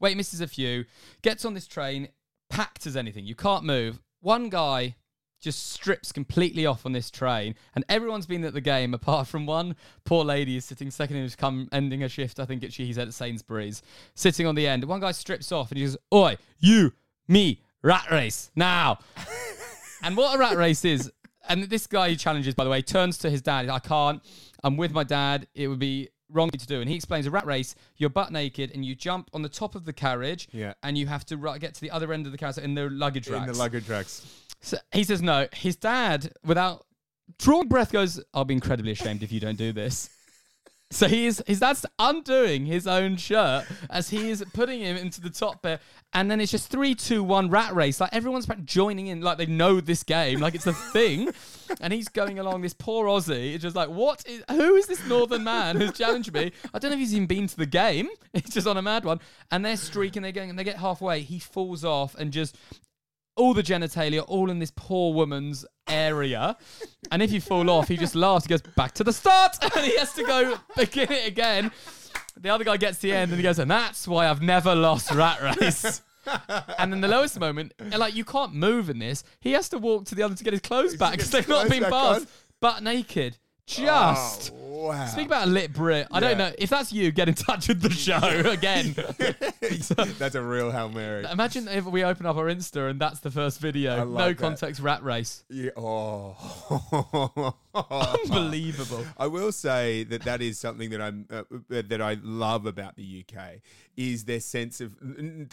Wait, misses a few, gets on this train, packed as anything. You can't move. One guy just strips completely off on this train, and everyone's been at the game apart from one poor lady is sitting second who's come ending her shift. I think it's she's at Sainsbury's, sitting on the end. One guy strips off and he goes, "Oi, you, me, rat race now." and what a rat race is, and this guy he challenges, by the way, turns to his dad. I can't. I'm with my dad. It would be wrong to do. And he explains a rat race. You're butt naked and you jump on the top of the carriage. Yeah. And you have to ru- get to the other end of the carriage in the luggage racks. In the luggage racks. So he says no. His dad, without drawing breath, goes, "I'll be incredibly ashamed if you don't do this." So he is his dad's undoing his own shirt as he is putting him into the top bit, and then it's just three, two, one rat race. Like everyone's joining in, like they know this game, like it's a thing. and he's going along. This poor Aussie is just like, what is? Who is this northern man who's challenged me? I don't know if he's even been to the game. He's just on a mad one, and they're streaking. They're going, and they get halfway. He falls off and just all the genitalia all in this poor woman's area. And if you fall off, he just laughs. He goes back to the start, and he has to go begin it again. The other guy gets to the end, and he goes, and that's why I've never lost rat race. and then the lowest moment, like you can't move in this. He has to walk to the other to get his clothes back because they've not been on. butt naked. Just. Oh, wow. Speak about a lit Brit. I don't Yeah. know. If that's you, get in touch with the show again. That's a real Hail Mary. Imagine if we open up our Insta and that's the first video. I no that. context rat race. Yeah. Oh. Unbelievable. I will say that that is something that I'm uh, that I love about the UK is their sense of.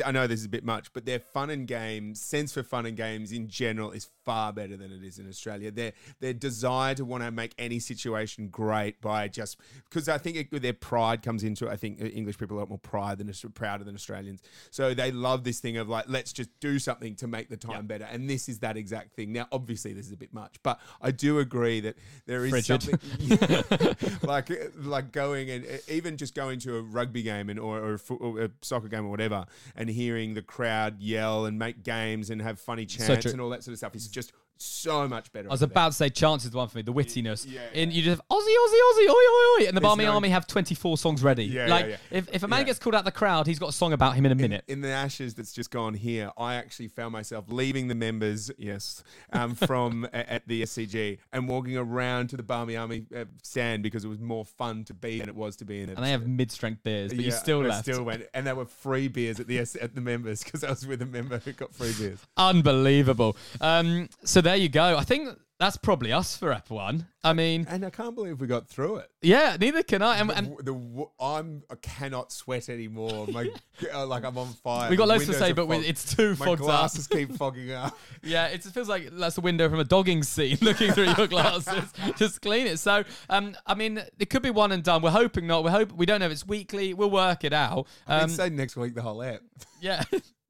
I know this is a bit much, but their fun and games sense for fun and games in general is far better than it is in Australia. Their their desire to want to make any situation great by just because I think it, their pride comes into it. I think uh, English people are a lot more pride than prouder than Australians, so they love this thing of like let's just do something to make the time better, and this is that exact thing. Now, obviously, this is a bit much, but I do agree that there is Frigid. something like uh, like going and uh, even just going to a rugby game and or, or, a fo- or a soccer game or whatever, and hearing the crowd yell and make games and have funny chants true. and all that sort of stuff is just so much better. I was about to say chance is the one for me, the wittiness. Yeah, And you just have Aussie, Aussie, Aussie, oi, oi, oi. And the There's Barmy no- Army have 24 songs ready. Yeah, like, yeah, yeah. If, if a man Yeah. gets called out the crowd, he's got a song about him in a minute. in the ashes that's just gone here, I actually found myself leaving the members, yes, um, from a- at the SCG and walking around to the Barmy Army uh, stand because it was more fun to be than it was to be in it. and they have mid strength beers, but you still left. Still went, and there were free beers at the at the members because I was with a member who got free beers. Unbelievable. Um, so there you go. I think that's probably us for Ep 1. I mean, And I can't believe we got through it. yeah, neither can I. And, and the, I'm I cannot sweat anymore. My uh, like I'm on fire. we got loads to say, but fog- it's too my fogged up. glasses keep fogging up. Yeah, it feels like that's a window from a dogging scene looking through your glasses. Just clean it. So, um, I mean, it could be one and done. We're hoping not. We hope we don't know if it's weekly. We'll work it out. I'd Um, say next week the whole app. yeah.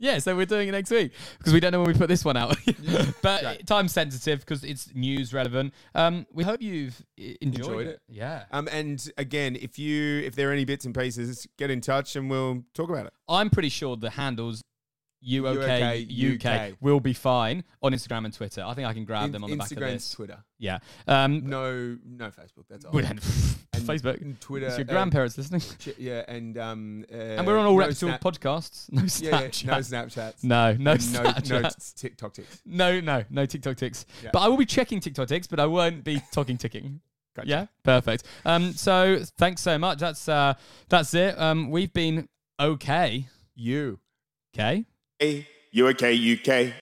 Yeah, so we're doing it next week because we don't know when we put this one out. but time sensitive because it's news relevant. Um, we hope you've enjoyed, Enjoyed it. it. Yeah. Um, and again, if you if there are any bits and pieces, get in touch and we'll talk about it. I'm pretty sure the handles UOK UK, UK will be fine on Instagram and Twitter. I think I can grab In- them on the back of Instagram, this. Twitter. Yeah. Um, No, no Facebook. That's all. well, then, And Facebook. Twitter, It's your grandparents listening. Ch- yeah, and um, uh, and we're on all no reputable Snap- podcasts. No Yeah, yeah, Snapchat. no Snapchats. No, no, no, no Snapchats. TikTok ticks. No, no, no TikTok ticks. Yeah. But I will be checking TikTok ticks, but I won't be talking ticking. Gotcha. Yeah, perfect. Um, so thanks so much. That's uh, that's it. Um, we've been okay. You. Okay. Hey, you okay, UK?